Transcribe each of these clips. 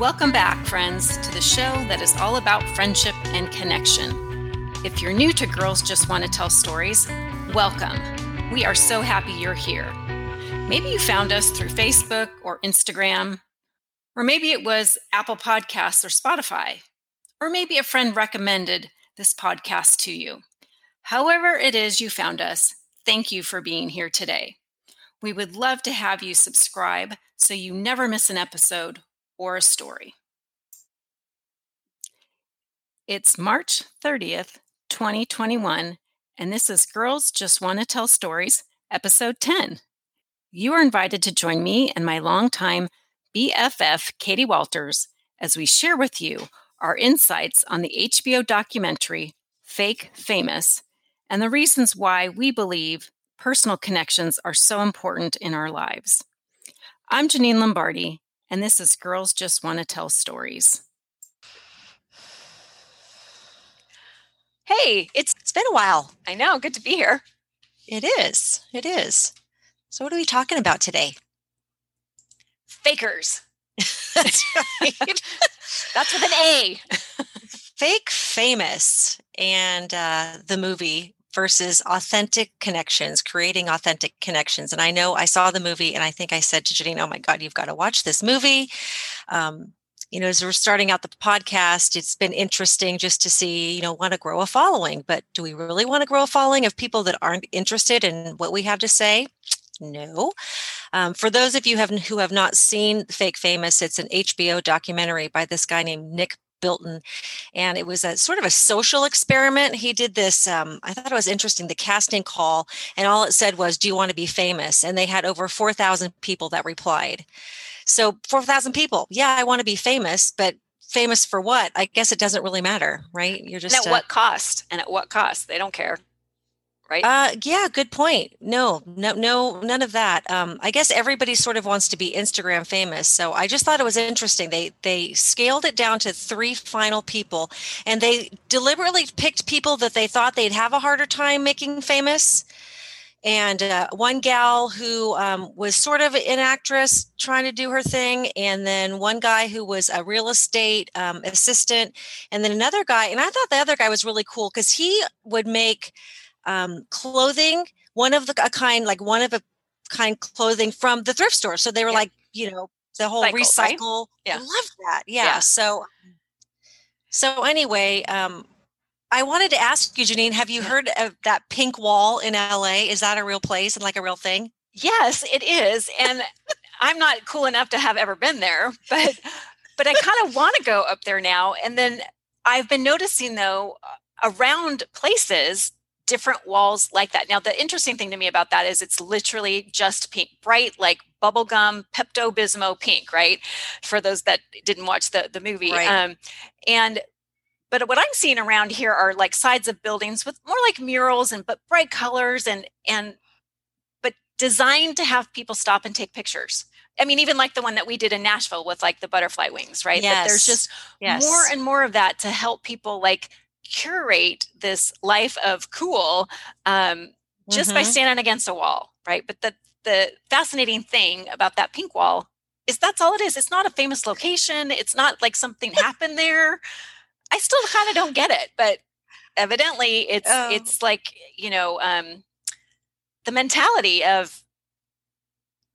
Welcome back, friends, to the show that is all about friendship and connection. If you're new to Girls Just Want to Tell Stories, welcome. We are so happy you're here. Maybe you found us through Facebook or Instagram, or maybe it was Apple Podcasts or Spotify, or maybe a friend recommended this podcast to you. However, it is you found us, thank you for being here today. We would love to have you subscribe so you never miss an episode or a story. It's March 30th, 2021, and this is Girls Just Want to Tell Stories, episode 10. You are invited to join me and my longtime BFF, Katie Walters, as we share with you our insights on the HBO documentary Fake Famous and the reasons why we believe personal connections are so important in our lives. I'm Janine Lombardi, and this is Girls Just Want to Tell Stories. Hey, it's It's been a while. I know, good to be here. It is. It is. So, what are we talking about today? Fakers. That's right. That's with an A. Fake famous and uh, the movie versus authentic connections, creating authentic connections. And I know I saw the movie and I think I said to Janine, oh my God, you've got to watch this movie. Um, you know, as we're starting out the podcast, it's been interesting just to see, you know, want to grow a following. But do we really want to grow a following of people that aren't interested in what we have to say? No. Um, for those of you have, who have not seen Fake Famous, it's an HBO documentary by this guy named Nick Bilton. And it was a sort of a social experiment. He did this, um, I thought it was interesting, the casting call, and all it said was, Do you want to be famous? And they had over 4,000 people that replied. So 4,000 people, yeah, I want to be famous, but famous for what? I guess it doesn't really matter, right? You're just and at uh, what cost? And at what cost? They don't care right? Uh, yeah, good point. No, no, no, none of that. Um, I guess everybody sort of wants to be Instagram famous. So I just thought it was interesting. They they scaled it down to three final people, and they deliberately picked people that they thought they'd have a harder time making famous. And uh, one gal who um, was sort of an actress trying to do her thing, and then one guy who was a real estate um, assistant, and then another guy. And I thought the other guy was really cool because he would make um, clothing, one of the a kind, like one of a kind clothing from the thrift store. So they were yeah. like, you know, the whole Cycle, recycle. Right? Yeah. I love that. Yeah. yeah. So, so anyway, um, I wanted to ask you, Janine, have you heard of that pink wall in LA? Is that a real place and like a real thing? Yes, it is. And I'm not cool enough to have ever been there, but but I kind of want to go up there now. And then I've been noticing though around places different walls like that. Now, the interesting thing to me about that is it's literally just pink, bright, like bubblegum, Pepto Bismol pink, right? For those that didn't watch the, the movie. Right. Um, and but what I'm seeing around here are like sides of buildings with more like murals and but bright colors and and but designed to have people stop and take pictures. I mean, even like the one that we did in Nashville with like the butterfly wings, right? Yes. But there's just yes. more and more of that to help people like curate this life of cool um, just mm-hmm. by standing against a wall, right? But the the fascinating thing about that pink wall is that's all it is. It's not a famous location. It's not like something happened there. I still kind of don't get it, but evidently it's oh. it's like you know um, the mentality of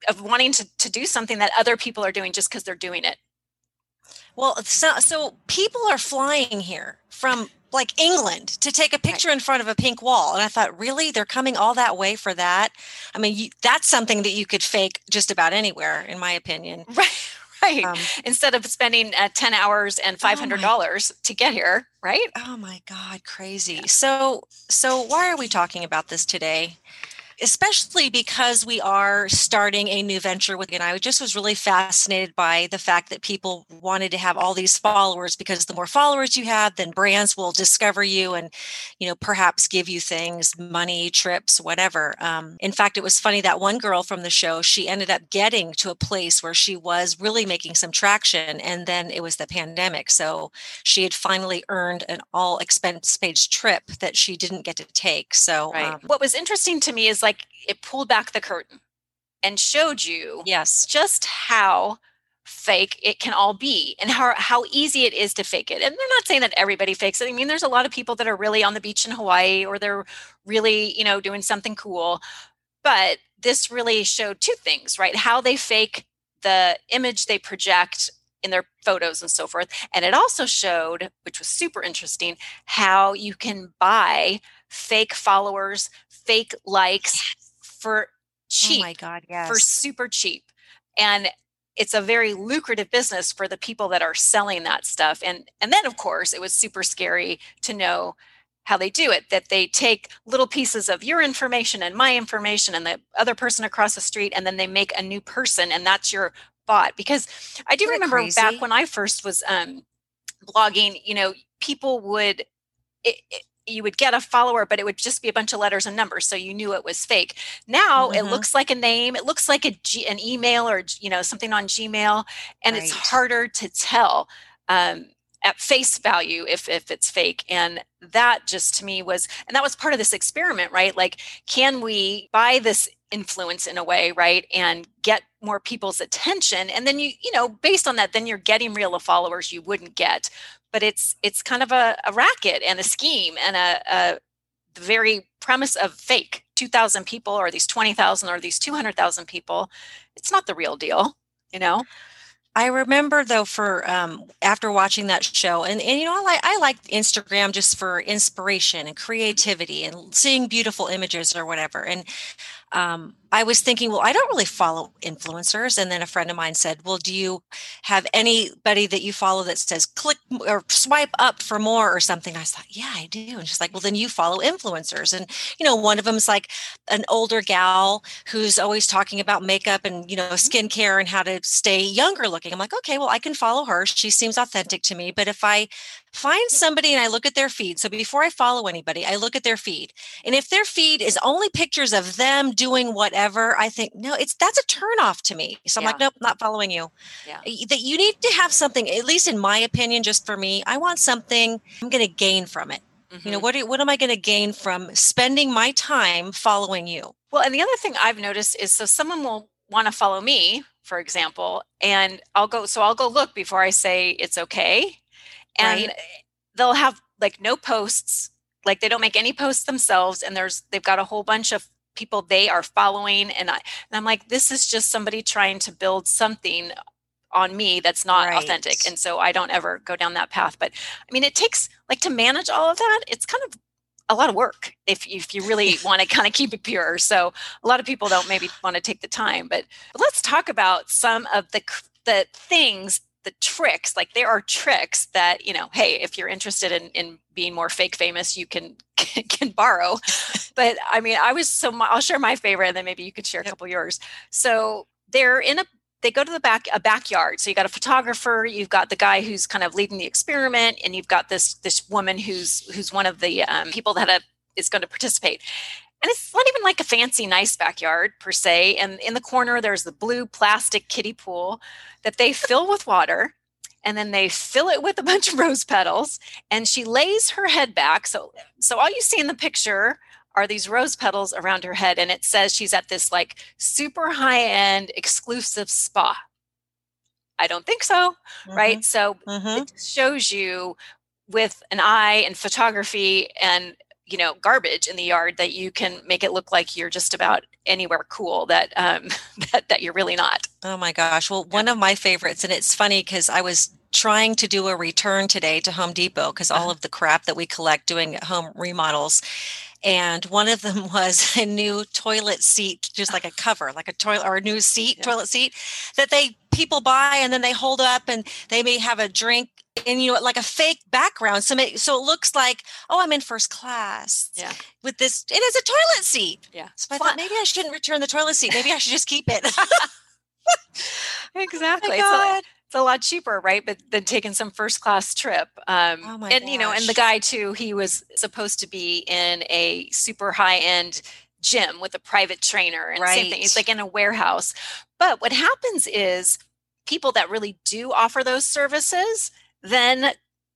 of wanting to to do something that other people are doing just because they're doing it. Well, so so people are flying here from like England to take a picture in front of a pink wall. And I thought, really? They're coming all that way for that? I mean, you, that's something that you could fake just about anywhere, in my opinion. Right. Right. Um, Instead of spending uh, 10 hours and $500 oh to get here, right? Oh my God, crazy. So, so why are we talking about this today? Especially because we are starting a new venture with and I just was really fascinated by the fact that people wanted to have all these followers because the more followers you have then brands will discover you and you know perhaps give you things money trips whatever. Um, in fact it was funny that one girl from the show she ended up getting to a place where she was really making some traction and then it was the pandemic. So she had finally earned an all expense paid trip that she didn't get to take. So right. Um, what was interesting to me is like it pulled back the curtain and showed you yes just how fake it can all be and how, how easy it is to fake it. And they're not saying that everybody fakes it. I mean, there's a lot of people that are really on the beach in Hawaii or they're really, you know, doing something cool. But this really showed two things, right? How they fake the image they project in their photos and so forth. And it also showed, which was super interesting, how you can buy fake followers, fake likes for cheap. Oh my God, yes. For super cheap. And it's a very lucrative business for the people that are selling that stuff. And and then of course it was super scary to know how they do it that they take little pieces of your information and my information and the other person across the street and then they make a new person and that's your bot because i do remember crazy? back when i first was um, blogging you know people would it, it, you would get a follower but it would just be a bunch of letters and numbers so you knew it was fake now mm-hmm. it looks like a name it looks like a G, an email or you know something on gmail and right. it's harder to tell um, at face value if if it's fake and that just to me was and that was part of this experiment right like can we buy this influence in a way right and get more people's attention and then you you know based on that then you're getting real followers you wouldn't get but it's it's kind of a, a racket and a scheme and a, a the very premise of fake 2000 people or these 20000 or these 200000 people it's not the real deal you know I remember though for um, after watching that show, and, and you know I like I like Instagram just for inspiration and creativity and seeing beautiful images or whatever. And um, I was thinking, well, I don't really follow influencers. And then a friend of mine said, well, do you have anybody that you follow that says click or swipe up for more or something? I thought, yeah, I do. And she's like, well, then you follow influencers. And, you know, one of them is like an older gal who's always talking about makeup and, you know, mm-hmm. skincare and how to stay younger looking. I'm like, okay, well, I can follow her. She seems authentic to me. But if I find somebody and I look at their feed. So before I follow anybody, I look at their feed. And if their feed is only pictures of them doing whatever, I think, no, it's that's a turn off to me. So I'm yeah. like, nope, not following you. Yeah. That you need to have something, at least in my opinion, just for me, I want something I'm going to gain from it. Mm-hmm. You know, mm-hmm. what, what am I going to gain from spending my time following you? Well, and the other thing I've noticed is so someone will want to follow me, for example, and I'll go, so I'll go look before I say it's okay and right. they'll have like no posts like they don't make any posts themselves and there's they've got a whole bunch of people they are following and I and I'm like this is just somebody trying to build something on me that's not right. authentic and so I don't ever go down that path but I mean it takes like to manage all of that it's kind of a lot of work if, if you really want to kind of keep it pure so a lot of people don't maybe want to take the time but, but let's talk about some of the the things the tricks like there are tricks that you know hey if you're interested in in being more fake famous you can can borrow. But i mean i was so i'll share my favorite and then maybe you could share a couple yours. So they're in a they go to the back a backyard. So you got a photographer you've got the guy who's kind of leading the experiment and you've got this this woman who's who's one of the um, people that have, is going to participate and it's not even like a fancy nice backyard per se and in the corner there's the blue plastic kiddie pool that they fill with water and then they fill it with a bunch of rose petals and she lays her head back so so all you see in the picture are these rose petals around her head and it says she's at this like super high end exclusive spa i don't think so mm-hmm. right so mm-hmm. it shows you with an eye and photography and you know garbage in the yard that you can make it look like you're just about anywhere cool that um that, that you're really not. Oh my gosh. Well one of my favorites and it's funny because i was trying to do a return today to home depot because all uh-huh. of the crap that we collect doing home remodels and one of them was a new toilet seat just like a cover like a toilet or a new seat yeah. toilet seat that they people buy and then they hold up and they may have a drink and you know like a fake background. So make, so it looks like oh i'm in first class yeah. with this it is a toilet seat. Yeah. So i thought maybe i shouldn't return the toilet seat. Maybe i should just keep it. Exactly. Oh a, lot cheaper right but than taking some first class trip um oh my and gosh. you know and the guy too he was supposed to be in a super high end gym with a private trainer and right. same thing he's like in a warehouse but what happens is people that really do offer those services then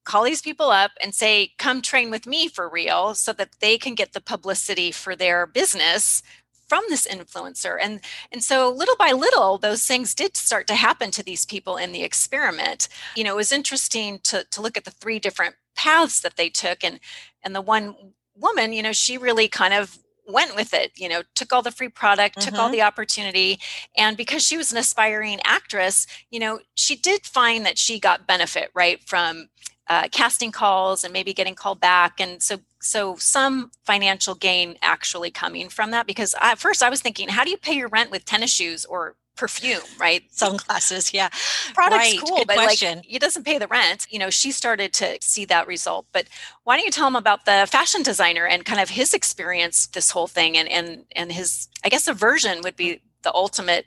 call these people up and say, come train with me for real so that they can get the publicity for their business from this influencer and and so little by little those things did start to happen to these people in the experiment you know it was interesting to to look at the three different paths that they took and and the one woman you know she really kind of went with it you know took all the free product mm-hmm. took all mm-hmm. the opportunity and because she was an aspiring actress you know she did find that she got benefit right from uh, casting calls and maybe getting called back and so so some financial gain actually coming from that because at first i was thinking how do you pay your rent with tennis shoes or perfume right sunglasses yeah product's right. cool Good but question. like it doesn't pay the rent you know she started to see that result but why don't you tell him about the fashion designer and kind of his experience this whole thing and and and his i guess aversion would be the ultimate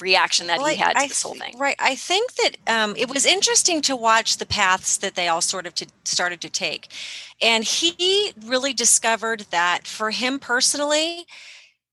reaction that well, he had to I, this whole thing. Right. I think that um, it was interesting to watch the paths that they all sort of to, started to take. And he really discovered that for him personally,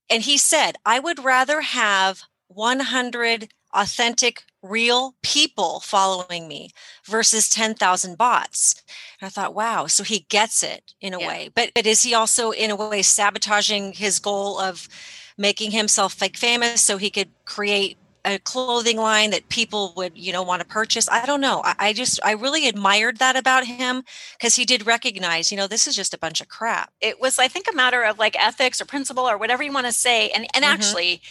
and he said, I would rather have 100 authentic, real people following me versus 10,000 bots. And I thought, wow, so he gets it in a yeah. way. But, but is he also, in a way, sabotaging his goal of making himself fake famous so he could create a clothing line that people would you know want to purchase. I don't know. I, I just i really admired that about him because he did recognize you know this is just a bunch of crap. It was i think a matter of like ethics or principle or whatever you want to say and and mm-hmm. actually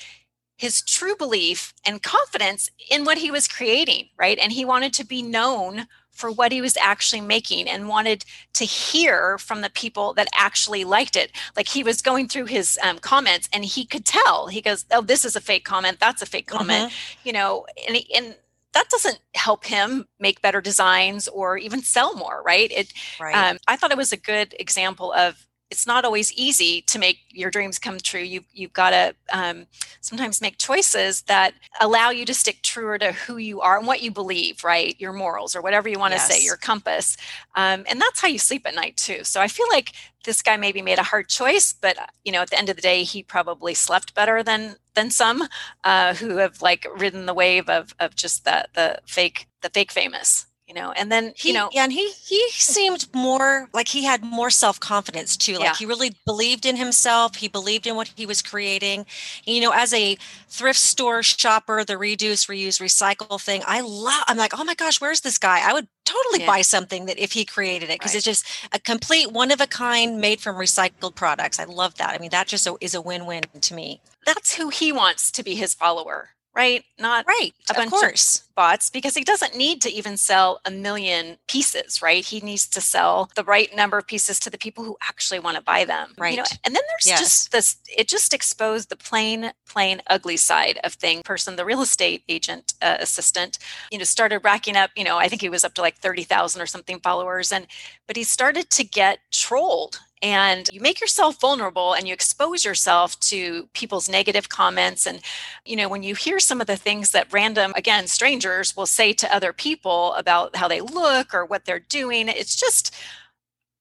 his true belief and confidence in what he was creating right? And he wanted to be known for what he was actually making and wanted to hear from the people that actually liked it. Like he was going through his um, comments and he could tell. He goes, "Oh, this is a fake comment. That's a fake comment." Mm-hmm. You know, and he, and that doesn't help him make better designs or even sell more, right? It. Right. Um, I thought it was a good example of it's not always easy to make your dreams come true. You, you've got to um, sometimes make choices that allow you to stick truer to who you are and what you believe, right? Your morals or whatever you want to yes. say, your compass. Um, and that's how you sleep at night, too. So I feel like this guy maybe made a hard choice, but you know, at the end of the day, he probably slept better than than some uh, who have like ridden the wave of of just the the fake the fake famous you know and then he, you know yeah and he he seemed more like he had more self-confidence too like yeah. he really believed in himself he believed in what he was creating you know as a thrift store shopper the reduce reuse recycle thing i love i'm like oh my gosh where's this guy i would totally yeah. buy something that if he created it because right. it's just a complete one of a kind made from recycled products i love that i mean that just is a win-win to me that's who he wants to be his follower right? Not right, a bunch of, course. of bots because he doesn't need to even sell a million pieces, right? He needs to sell the right number of pieces to the people who actually want to buy them. Right. You know, and then there's yes. just this it just exposed the plain plain ugly side of thing person the real estate agent uh, assistant you know started racking up you know i think he was up to like 30,000 or something followers and but he started to get trolled and you make yourself vulnerable and you expose yourself to people's negative comments. And you know when you hear some of the things that random again strangers will say to other people about how they look or what they're doing it's just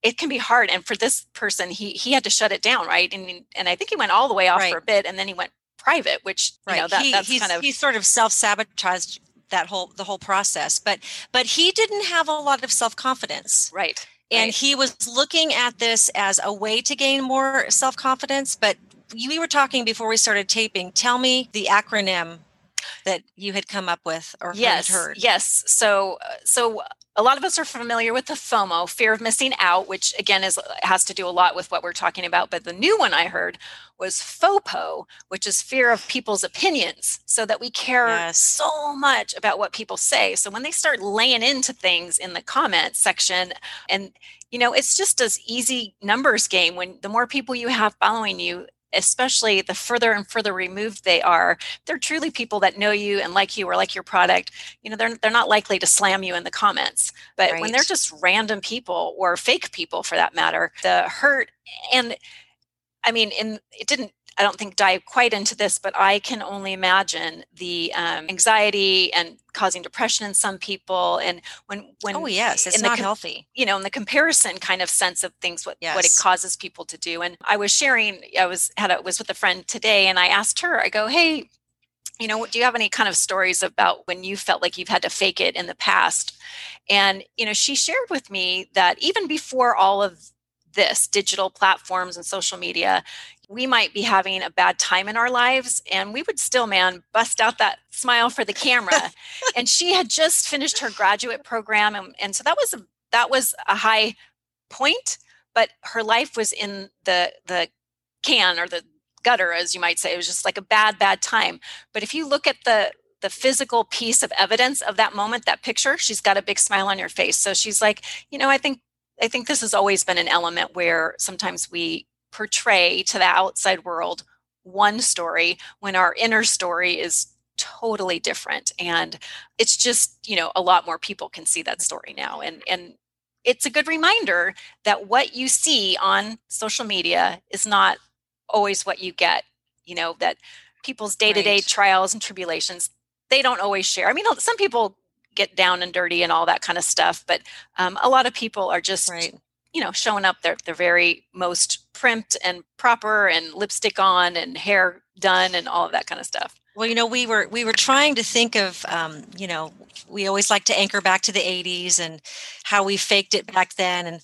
it can be hard. And for this person he he had to shut it down right? And and i think he went all the way off right. for a bit and then he went private which right. you know that, he, that's kind of he sort of self-sabotaged that whole the whole process. But but he didn't have a lot of self-confidence. Right and right. he was looking at this as a way to gain more self confidence. But we were talking before we started taping. Tell me the acronym that you had come up with or yes, heard. Yes. So, uh, so a lot of us are familiar with the FOMO, fear of missing out, which again is has to do a lot with what we're talking about. But the new one I heard was FOPO, which is fear of people's opinions, so that we care yes. so much about what people say. So when they start laying into things in the comment section, and you know, it's just as easy numbers game. When the more people you have following you, especially the further and further removed they are, they're truly people that know you and like you or like your product. You know, they're they're not likely to slam you in the comments. But right. when they're just random people or fake people for that matter, the hurt and I mean, in it didn't I don't think dive quite into this, but I can only imagine the um, anxiety and causing depression in some people. And when when oh yes, it's not com- healthy. You know, in the comparison kind of sense of things, what yes. what it causes people to do. And I was sharing, I was had a, was with a friend today, and I asked her, I go, hey. You know, do you have any kind of stories about when you felt like you've had to fake it in the past? And, you know, she shared with me that even before all of this digital platforms and social media we might be having a bad time in our lives and we would still man bust out that smile for the camera. And she had just finished her graduate program and, and so that was a that was a high point but her life was in the the can or the gutter as you might say. It was just like a bad bad time. But if you look at the the physical piece of evidence of that moment that picture she's got a big smile on her face. So she's like you know i think i think this has always been an element where sometimes we portray to the outside world one story when our inner story is totally different. And it's just you know a lot more people can see that story now. And and it's a good reminder that what you see on social media is not always what you get you know that people's day-to-day right. trials and tribulations they don't always share. I mean some people get down and dirty and all that kind of stuff but um, a lot of people are just right you know showing up they're they're very most primped and proper and lipstick on and hair done and all of that kind of stuff. Well you know we were we were trying to think of um, you know we always like to anchor back to the 80s and how we faked it back then and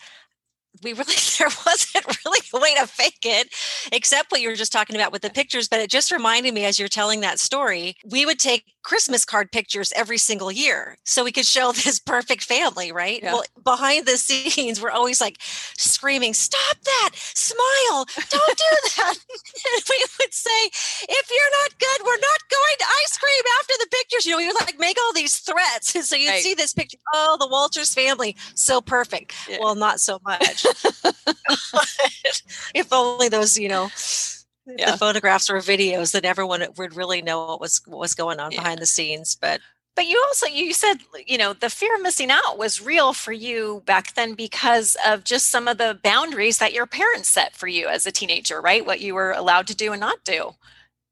we really there wasn't really a way to fake it except what you were just talking about with the pictures but it just reminded me as you're telling that story we would take christmas card pictures every single year so we could show this perfect family right? Yeah. well behind the scenes we're always like screaming stop that! Smile! Don't do that! And we would say if you're not good we're not going to ice cream after the pictures you know we would like make all these threats and so you'd right. see this picture oh the walters family so perfect yeah. well not so much if only those, you know, yeah. the photographs or videos that everyone would really know what was what was going on yeah. behind the scenes. But but you also you said you know the fear of missing out was real for you back then because of just some of the boundaries that your parents set for you as a teenager right what you were allowed to do and not do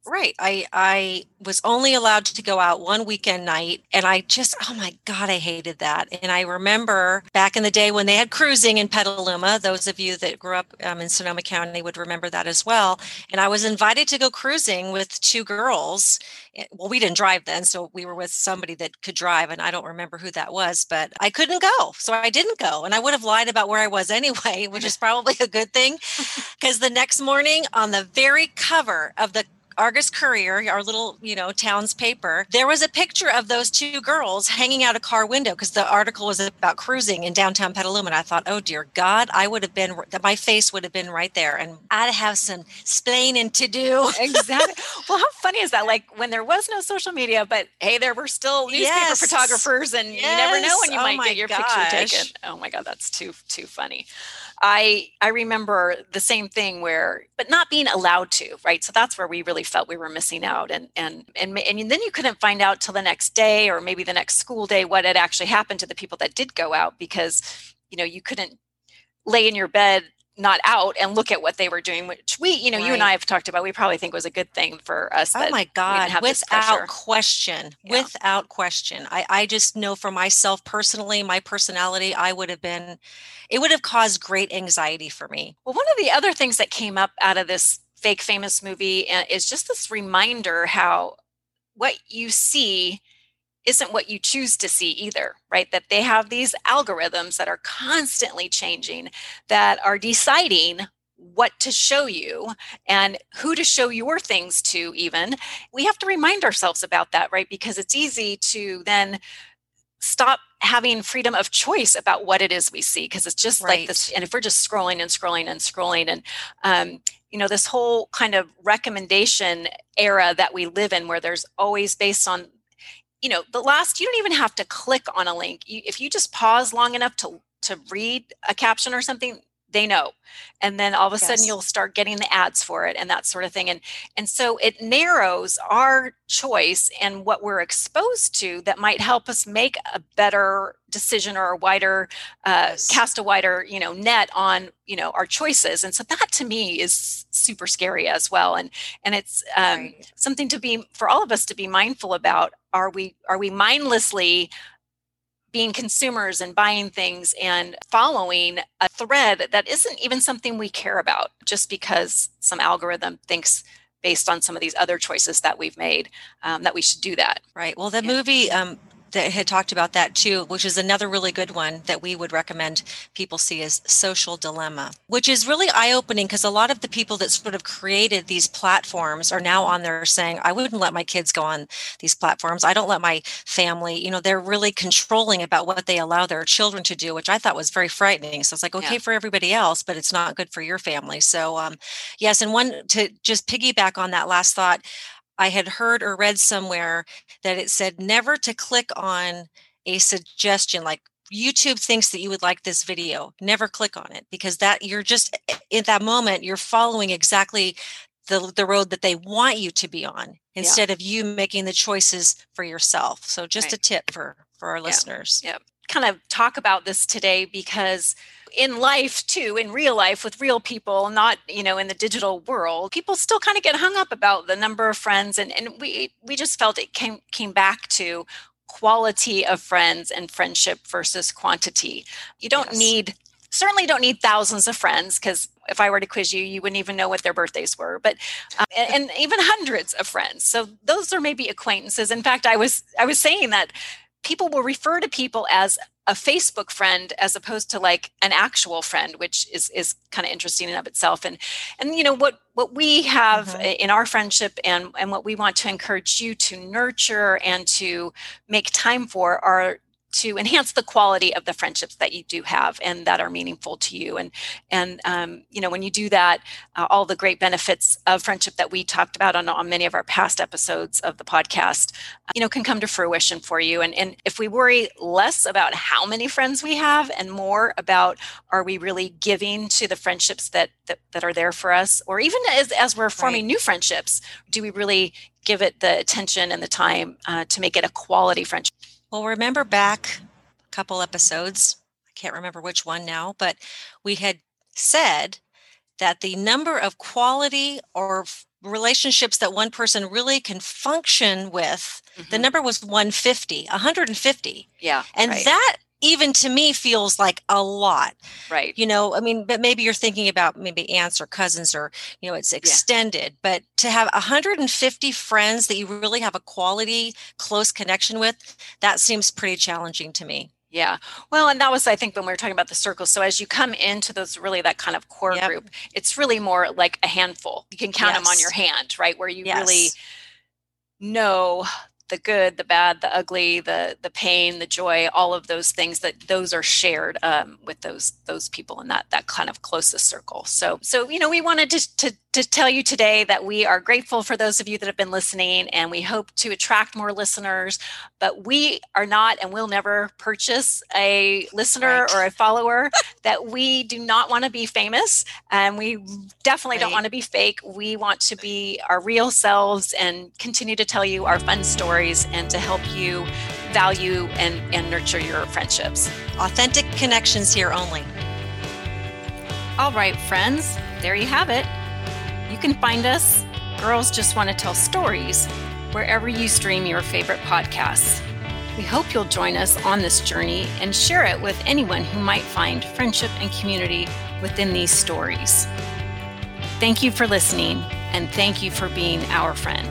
Right. I I was only allowed to go out one weekend night and I just oh my god I hated that. And I remember back in the day when they had cruising in Petaluma, those of you that grew up um, in Sonoma County would remember that as well. And I was invited to go cruising with two girls. Eh, well, we didn't drive then, so we were with somebody that could drive and I don't remember who that was, but I couldn't go. So I didn't go and I would have lied about where I was anyway, which is probably a good thing because the next morning on the very cover of the Argus Courier, our little, you know, town's paper, there was a picture of those two girls hanging out a car window because the article was about cruising in downtown Petaluma. And I thought, oh dear God, I would have been, my face would have been right there and I'd have some splaining to do. exactly. Well, how funny is that? Like when there was no social media, but hey, there were still newspaper yes. photographers and yes. you never know when you oh might get your gosh. picture taken. Oh my God, that's too, too funny. I I remember the same thing where but not being allowed to, right? So that's where we really felt we were missing out and and and and then you couldn't find out till the next day or maybe the next school day what had actually happened to the people that did go out because you know you couldn't lay in your bed not out and look at what they were doing, which we, you know, right. you and I have talked about, we probably think was a good thing for us. Oh my God. Without question, yeah. without question. I, I just know for myself personally, my personality, I would have been, it would have caused great anxiety for me. Well, one of the other things that came up out of this fake famous movie uh, is just this reminder how what you see isn't what you choose to see either, right? That they have these algorithms that are constantly changing, that are deciding what to show you and who to show your things to, even. We have to remind ourselves about that, right? Because it's easy to then stop having freedom of choice about what it is we see because it's just right. like this and if we're just scrolling and scrolling and scrolling and um, you know this whole kind of recommendation era that we live in where there's always based on you know the last you don't even have to click on a link. You, if you just pause long enough to to read a caption or something they know and then all of a yes. sudden you'll start getting the ads for it and that sort of thing and and so it narrows our choice and what we're exposed to that might help us make a better decision or a wider uh, yes. cast a wider you know net on you know our choices and so that to me is super scary as well and and it's um, right. something to be for all of us to be mindful about are we are we mindlessly being consumers and buying things and following a thread that isn't even something we care about just because some algorithm thinks based on some of these other choices that we've made um, that we should do that right well the yeah. movie um, that had talked about that too, which is another really good one that we would recommend people see is Social Dilemma, which is really eye opening because a lot of the people that sort of created these platforms are now on there saying, I wouldn't let my kids go on these platforms. I don't let my family, you know, they're really controlling about what they allow their children to do, which I thought was very frightening. So it's like, okay, yeah. for everybody else, but it's not good for your family. So, um, yes. And one to just piggyback on that last thought, I had heard or read somewhere that it said never to click on a suggestion like YouTube thinks that you would like this video. Never click on it because that you're just eh, eh, in that moment you're following exactly the the road that they want you to be on instead yeah. of you making the choices for yourself. So just right. a tip for for our yeah. listeners. Yeah. Kind of talk about this today because in life too in real life with real people not you know in the digital world people still kind of get hung up about the number of friends and and we we just felt it came came back to quality of friends and friendship versus quantity you don't yes. need certainly don't need thousands of friends because if I were to quiz you, you wouldn't even know what their birthdays were. But um, and, and, even hundreds of friends. So those are maybe acquaintances. In fact, I was I was saying that people will refer to people as a Facebook friend as opposed to like an actual friend, which is is kind of interesting in of itself. And and you know what what we have mm-hmm. in our friendship and and what we want to encourage you to nurture and to make time for are to enhance the quality of the friendships that you do have and that are meaningful to you and and um, you know when you do that uh, all the great benefits of friendship that we talked about on, on many of our past episodes of the podcast uh, you know can come to fruition for you and and if we worry less about how many friends we have and more about are we really giving to the friendships that that, that are there for us or even as, as we're forming right. new friendships do we really give it the attention and the time uh, to make it a quality friendship well, remember back a couple episodes, I can't remember which one now, but we had said that the number of quality or relationships that one person really can function with, mm-hmm. the number was 150, 150. Yeah. And right. that even to me feels like a lot right you know i mean but maybe you're thinking about maybe aunts or cousins or you know it's extended yeah. but to have 150 friends that you really have a quality close connection with that seems pretty challenging to me yeah. Well, and that was, I think, when we were talking about the circles. So as you come into those really that kind of core yep. group, it's really more like a handful. You can count yes. them on your hand, right? Where you yes. really know the good the bad the ugly the the pain the joy all of those things that those are shared um, with those those people in that that kind of closest circle. So so you know we wanted to, to to tell you today that we are grateful for those of you that have been listening and we hope to attract more listeners but we are not and will never purchase a listener right. or a follower that we do not want to be famous and we definitely right. don't want to be fake we want to be our real selves and continue to tell you our fun stories stories and to help you value and, and nurture your friendships. Authentic connections here only. All right, friends, there you have it. You can find us, Girls Just Want to Tell Stories, wherever you stream your favorite podcasts. We hope you'll join us on this journey and share it with anyone who might find friendship and community within these stories. Thank you for listening, and thank you for being our friend.